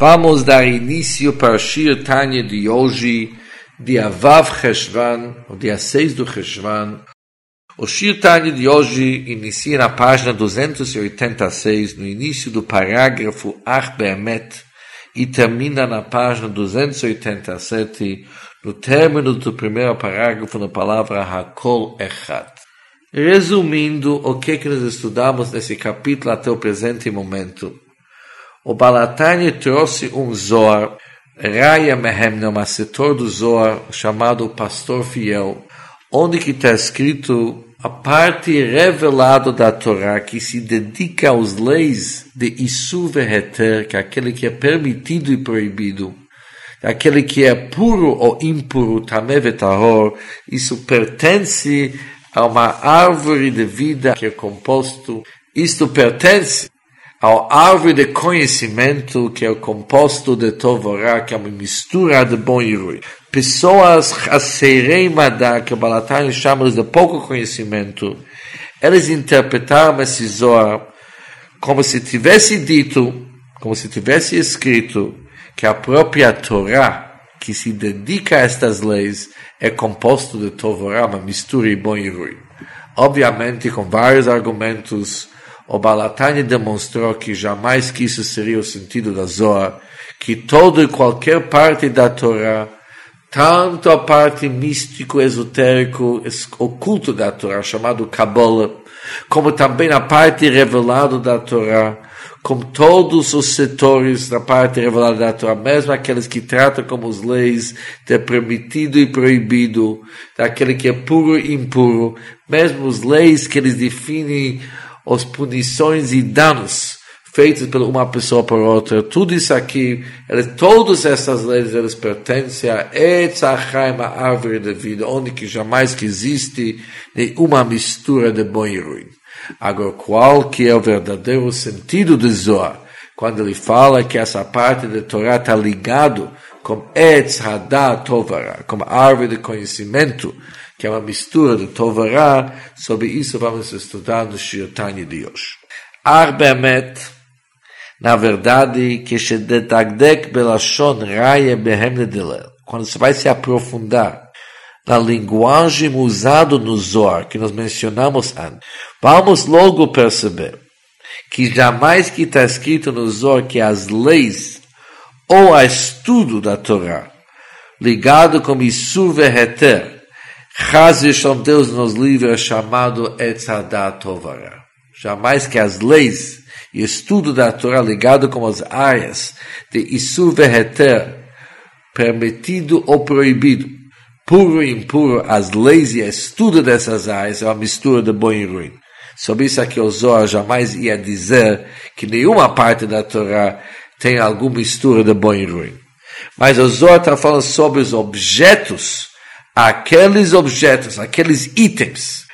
Vamos dar início para o Shir Tanya de hoje, dia Vav Cheshvan, o dia 6 do Cheshvan. O Shir Tanya de hoje inicia na página 286, no início do parágrafo Ach Be'emet, e termina na página 287, no término do primeiro parágrafo, na palavra Hakol Echad. Resumindo o que, que nós estudamos nesse capítulo até o presente momento, o Balatani trouxe um Zohar, Raya Mehemna, uma setor do Zohar, chamado Pastor Fiel, onde que está escrito a parte revelada da Torá que se dedica aos leis de Isur Heter, que é aquele que é permitido e proibido, aquele que é puro ou impuro, Tameh Tahor, isso pertence a uma árvore de vida que é composto, isto pertence ao árvore de conhecimento, que é composto de Tovorá, que é uma mistura de bom e ruim. Pessoas Haserei que o Balatani chama de pouco conhecimento, eles interpretaram esse Zohar como se tivesse dito, como se tivesse escrito, que a própria Torá, que se dedica a estas leis, é composto de Tovorá, uma mistura de bom e ruim. Obviamente, com vários argumentos, o Balatani demonstrou que jamais que isso seria o sentido da Zohar, que toda e qualquer parte da Torá, tanto a parte místico, esotérico, oculto da Torá, chamado Kabbalah, como também a parte revelada da Torá, como todos os setores da parte revelada da Torá, mesmo aqueles que tratam como as leis de permitido e proibido, daquele que é puro e impuro, mesmo as leis que eles definem as punições e danos feitos por uma pessoa por outra, tudo isso aqui, eles, todas essas leis, eles pertencem a Etzachaim, a árvore da vida, onde que jamais que existe nenhuma mistura de bom e ruim. Agora, qual que é o verdadeiro sentido de Zohar? Quando ele fala que essa parte da Torá está ligado com Etz Hadat Tovara, como árvore de conhecimento, que é uma mistura de Tovará, sobre isso vamos estudar no Shiotani de hoje. Arbemet, na verdade, que se detagdek belashon raya behem quando você vai se aprofundar na linguagem usada no Zohar, que nós mencionamos antes, vamos logo perceber que jamais que está escrito no Zohar que as leis ou a estudo da Torá, ligado com Isur Veheter, Chaz Yishon Deus nos livre é chamado Tovara. Jamais que as leis e estudo da Torá ligado com as áreas de Isur Veheter, permitido ou proibido, puro e impuro, as leis e estudo dessas áreas é uma mistura de bom e ruim. Sobre isso aqui o Zohar jamais ia dizer que nenhuma parte da Torá tem alguma mistura de bom e ruim. Mas o Zohar está falando sobre os objetos aqueles objetos, aqueles itens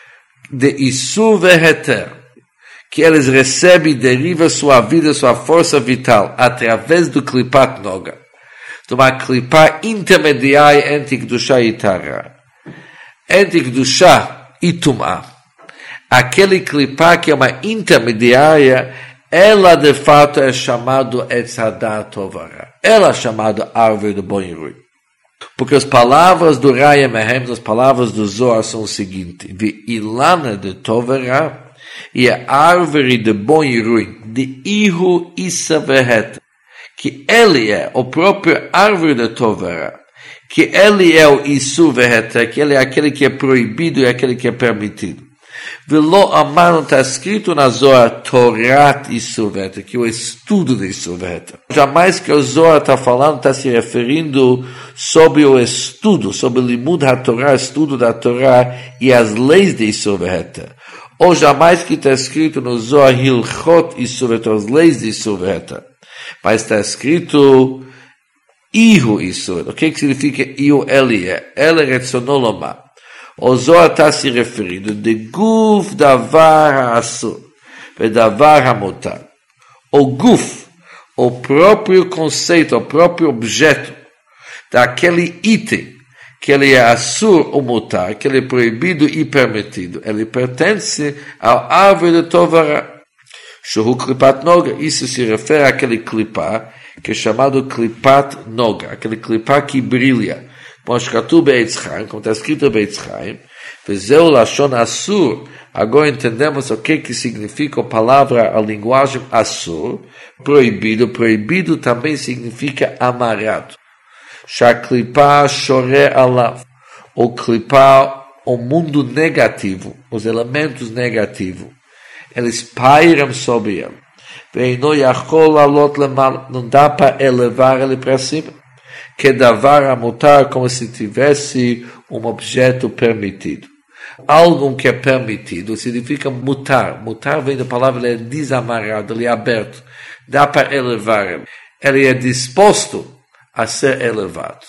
de Isur Veheter, que eles recebem e derivam sua vida, sua força vital, através do Klipat Noga, de uma Klipa intermediária entre Kedushá e Tara. Entre Kedushá e Tumá. Aquele Klipa que é uma intermediária, ela de fato é chamado Etzadat Tovara. Ela é chamada árvore do bom e ruim. Porque as palavras do Raya Mehem, as palavras do Zohar são o seguinte: Vi ilana de Tovera e a árvore de bom e ruim, de Ihu Issa Vehet, que ele é o próprio árvore de Tovera, que ele é o Isu Vehet, que ele é aquele que é proibido e aquele que é permitido. Velo amar está escrito na Zohar Torat e Surveta, que é o estudo de Surveta. Jamais que o Zohar está falando, está se referindo sobre o estudo, sobre o limud da Torá, estudo da Torá e as leis de Surveta. Ou jamais que está escrito no Zohar Hilchot e Surveta, as leis de Surveta. Mas está escrito Ihu e Surveta. O que, que significa Ihu Elie? Ele retzonoloma. O Zohar está se referindo de guf davar ha'asur, davar ha'motar. O guf, o próprio conceito, o próprio objeto daquele item que ele é assur ou mutar, que ele é proibido e permitido. Ele pertence ao árvore de Tovara. Shuhu klipat noga. Isso se refere àquele clipar que é chamado Klipat Noga, aquele clipá que brilha. כמו שכתוב בעץ חיים, como está escrito בעץ חיים, וזהו לשון אסור. Agora entendemos o que, que significa a palavra, a linguagem assur, proibido. Proibido também significa amarrado. Shaklipa shore alav. O clipar o mundo negativo, os elementos negativos. Eles pairam sobre ele. Não dá para elevar ele para cima que davar mutar como se tivesse um objeto permitido. Algo que é permitido significa mutar. Mutar vem da palavra ele é desamarrado, ele é aberto. Dá para elevar. Ele é disposto a ser elevado.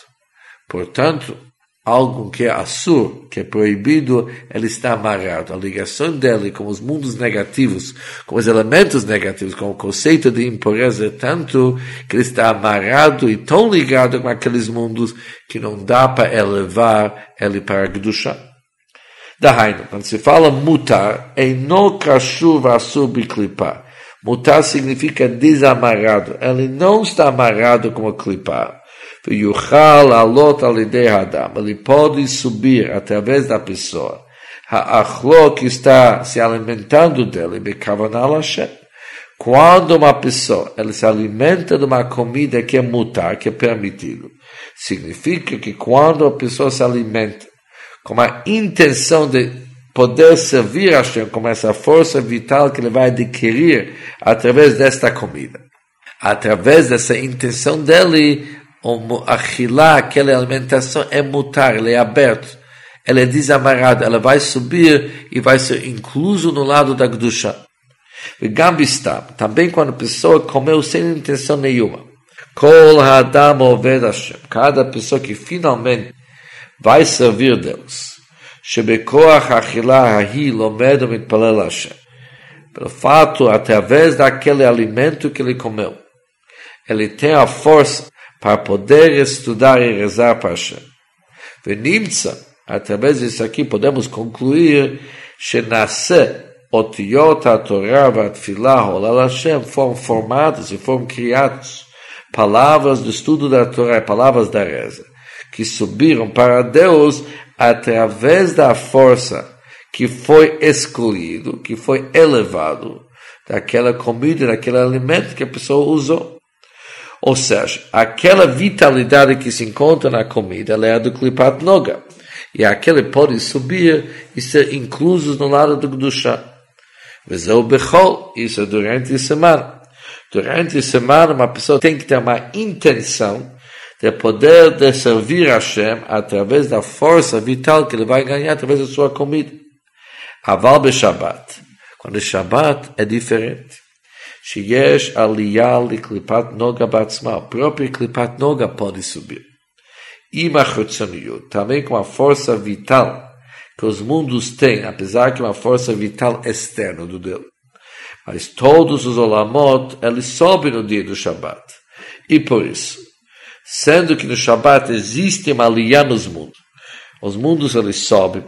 Portanto, algo que é assur, que é proibido, ele está amarrado. A ligação dele com os mundos negativos, com os elementos negativos, com o conceito de impureza é tanto que ele está amarrado e tão ligado com aqueles mundos que não dá para elevar ele para a Gdusha. Dahainu, quando se fala mutar, é no kashuv assur biklipa. Mutar significa desamarrado. Ele não está amarrado como clipar. Yuchal alot alidei hadam. Ele pode subir através da pessoa. Ha'achlo que está se alimentando dele. Quando uma pessoa ela se alimenta de uma comida que é muta, que é permitido, significa que quando a pessoa se alimenta com a intenção de poder servir a Shem, com essa força vital que ele vai adquirir através desta comida, através dessa intenção dele, o achilá, aquela alimentação é mutar, ele é aberto, ela é desamarrada, ela vai subir e vai ser incluso no lado da Gdusha. E Gambistam, também quando a pessoa comeu sem intenção nenhuma. Kol Hadam Oved Hashem, cada pessoa que finalmente vai servir Deus. Shebekoach Achilá Ahi Lomedo Mitpalel Hashem. Pelo fato, através daquele alimento que ele comeu, ele tem a força para poder estudar e rezar para Hashem. Venimtza, através disso aqui podemos concluir que nasce otiot a Torá a Tfilah Olal Hashem foram formados e foram criados palavras do estudo da Torá, palavras da reza, que subiram para Deus através da força que foi escolhido, que foi elevado daquela comida, daquele alimento que a pessoa usou. Ou seja, aquela vitalidade que se encontra na comida ela é a do Klipat Noga. E aquele pode subir e ser incluso no lado do Gdusha. Vezeu Bechol, isso é durante a semana. Durante a semana, uma pessoa tem que ter uma intenção de poder de servir a Hashem através da força vital que ele vai ganhar através da sua comida. Aval Shabbat. Quando é Shabbat é diferente. Sheyesh aliyal e klipat noga batzma. A próprio klipat noga pode subir. Imachotsamiyut. Também com a força vital que os mundos têm, apesar que uma força vital externa do Deus. Mas todos os olamot, eles sobem no dia do Shabat. E por isso, sendo que no Shabat existe uma aliyah nos mundos, os mundos eles sobem,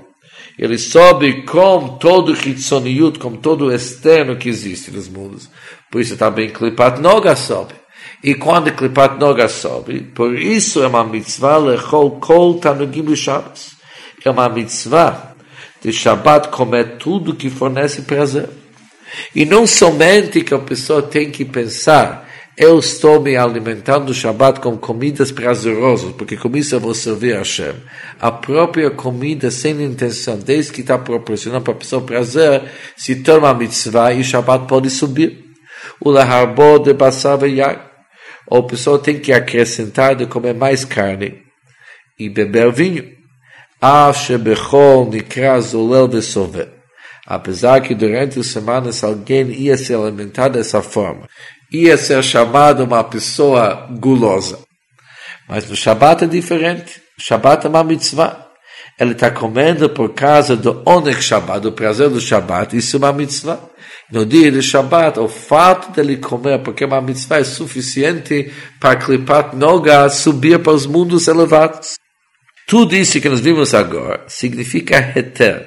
ele sobe com todo o Hitzoniut, com todo o externo que existe nos mundos. Por isso também Klipat Noga sobe. E quando Klipat Noga sobe, por isso é uma mitzvah lechol kol tanugim Shabbos. É uma mitzvah de Shabbat comer tudo que fornece prazer. E não somente que a pessoa tem que pensar eu estou me alimentando no Shabbat com comidas prazerosas, porque com isso eu vou servir a Hashem. A própria comida sem intenção, desde que está proporcionando para a pessoa prazer, se torna mitzvah e o Shabbat pode subir. O laharbó de basar Ou a pessoa tem que acrescentar de comer mais carne e beber vinho. Apesar que durante a semana se alguém ia se alimentar dessa forma, ia ser chamado uma pessoa gulosa. Mas no Shabat é diferente. O Shabat é uma mitzvah. Ele está comendo por causa do Onek Shabbat, do prazer do Shabat. Isso é uma mitzvah. No dia do Shabat, o fato dele comer, porque uma mitzvah, é suficiente para clipar noga subir para os mundos elevados. Tudo isso que nós vimos agora significa heter.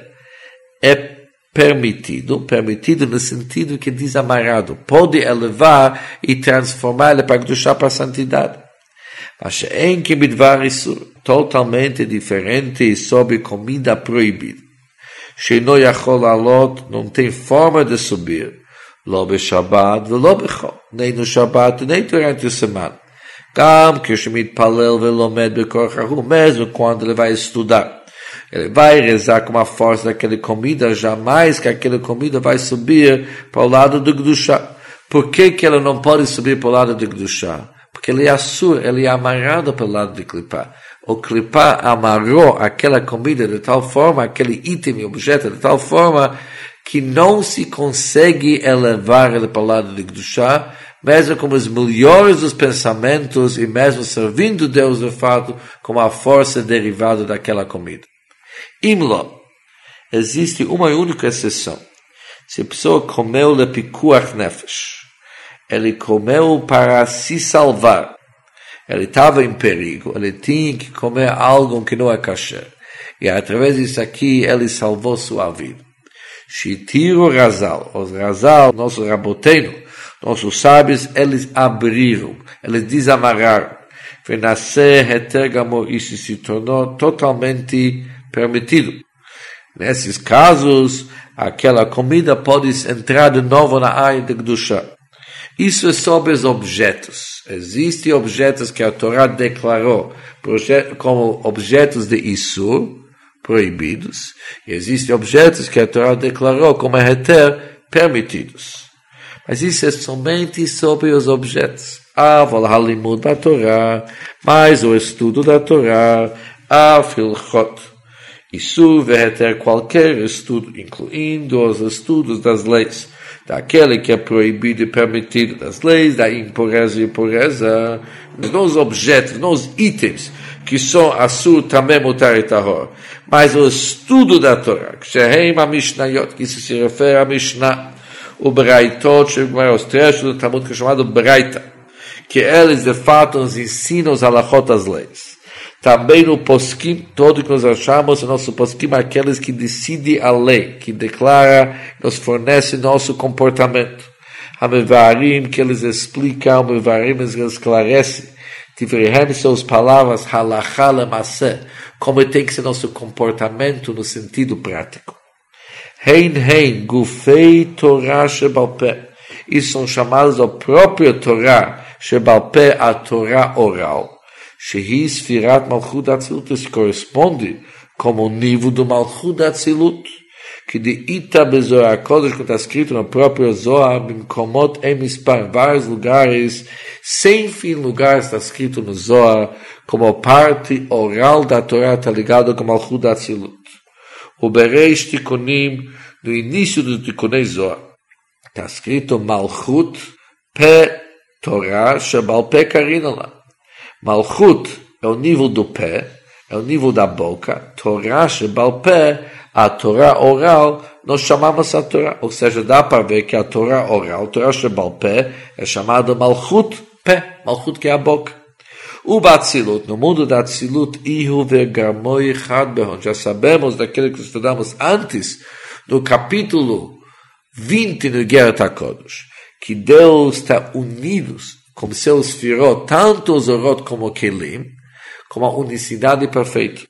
É permitido, permitido no sentido que desamarrado, pode elevar e transformar ele para a para a santidade. Mas em que midvar isso totalmente diferente sobre comida proibida. Sheino yachol alot não tem forma de subir, לא בשבת ולא בחול, nem no Shabbat nem durante a semana. גם כשמתפלל ולומד בכוח ההוא, mesmo quando ele vai estudar. Ele vai rezar com a força daquela comida, jamais que aquela comida vai subir para o lado do Gdushá. Por que, que ela não pode subir para o lado do Gdushá? Porque ele é assur, ele é amarrado para o lado de Klipá. O Klipá amarrou aquela comida de tal forma, aquele item objeto de tal forma, que não se consegue elevar ele para o lado de Gdushá, mesmo com os melhores dos pensamentos e mesmo servindo Deus de fato como a força derivada daquela comida. Imlo, existe uma única exceção. Se a pessoa comeu lepikuach nefesh, ele comeu para se salvar. Ele estava em perigo, ele tinha que comer algo que não é kasher. E através disso aqui, ele salvou sua vida. Shitiro Razal, os Razal, nosso raboteno, nossos sábios, eles abriram, eles desamarraram. Venascer Heter Gamor, isso se tornou totalmente permitido. Nesses casos, aquela comida pode entrar de novo na área de Gdusha. Isso é sobre os objetos. Existem objetos que a Torá declarou como objetos de Isur, proibidos, e existem objetos que a Torá declarou como heter permitidos. Mas isso é somente sobre os objetos. Ah, halimud da Torá, mais o estudo da Torá, a filchot. Isso verter qualquer estudo, incluindo os estudos das leis, daquele que é proibido e permitido das leis, da impureza e impureza, nos objetos, nos itens, que são assur também mutar e tahor. Mas o estudo da Torá, que Mishnayot, que isso se refere a Mishnah, o Braitot, os trechos do Talmud que é chamado Braita, que eles de fato nos ensinam as leis. Também no poskim, todo que nós achamos, o nosso poskim é aqueles que decidem a lei, que declara, nos fornece nosso comportamento. Hamevarim, que eles explicam, Hamevarim, eles esclarecem, Tivrehem são as palavras halachá como tem que ser nosso comportamento no sentido prático. Hein, hein, gufei Torah shebalpé. Isso são chamados a própria Torá, shebalpé, a Torá oral. Shehi Sfirat Malchut Atzilut, corresponde como o nível do Malchut Atzilut, que de Ita Bezoar Kodesh, que está escrito no próprio Zohar, Bimkomot Emispar, em vários lugares, sem fim lugares está escrito no Zohar, como parte oral da Torá está ligado com Malchut Atzilut. O Bereish Tikonim, no início do Tikonei Zohar, está escrito Malchut Pe Torá, Shebal Pe Karinala. Malchut é o nível do pé, é o nível da boca. Torá Shebal Pé, a Torá oral, nós chamamos a Torá. Ou seja, dá para ver que a Torá oral, Torá Shebal Pé, é chamada Malchut Pé, Malchut que é a boca. O Batzilut, no mundo da Tzilut, Ihu Vergamoi Chadbehon, já sabemos daquilo que estudamos antes, no capítulo 20 do Guerra HaKodesh, que Deus está unidos como seus firot, tanto os orot como kelim, como a unicidade perfeita.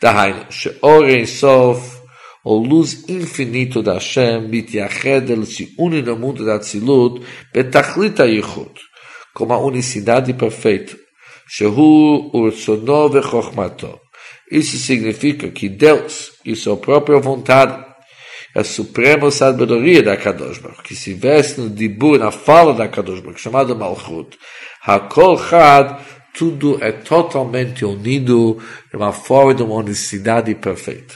Dahainu, sheor em sof, o luz infinito da Hashem, mitiyached, ele se une no mundo da Tzilut, betachlit yichud, como a unicidade perfeita. Shehu ursono vechochmato. Isso significa que Deus e sua própria vontade a suprema sabedoria da Kadosh Baruch, que se veste no dibur, na fala da Kadosh Baruch, chamada Malchut. Hakol Chad, tudo é totalmente unido de uma forma de uma unicidade perfeita.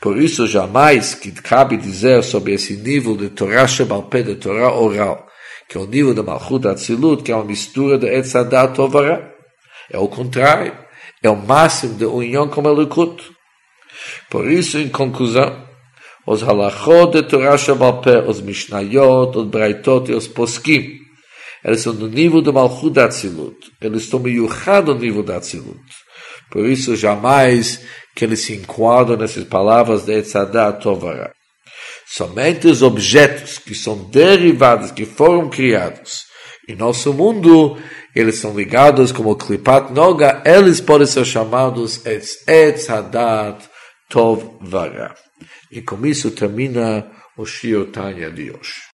Por isso, jamais que cabe dizer sobre esse nível de Torah Shebalpé, de Torah oral, que é o nível de Malchut Atzilut, que é uma mistura de Etzadat Tovara. É o contrário. É o máximo de união com Elikut. Por isso, em conclusão, os halachot de Torah Shabbat, os Mishnayot, os Braitot e os Poskim. Eles são no nível do Malchut da Tzilut. Eles estão miuchado no nível da Tzilut. Por isso, jamais que eles se enquadram nessas palavras de Etzadah Tovara. Somente os objetos que são derivados, que foram criados em nosso mundo, eles são ligados como Klipat Noga, eles podem ser chamados Etz Etz Hadat Tov Vara. E come termina o Shio Tanya di Yosh.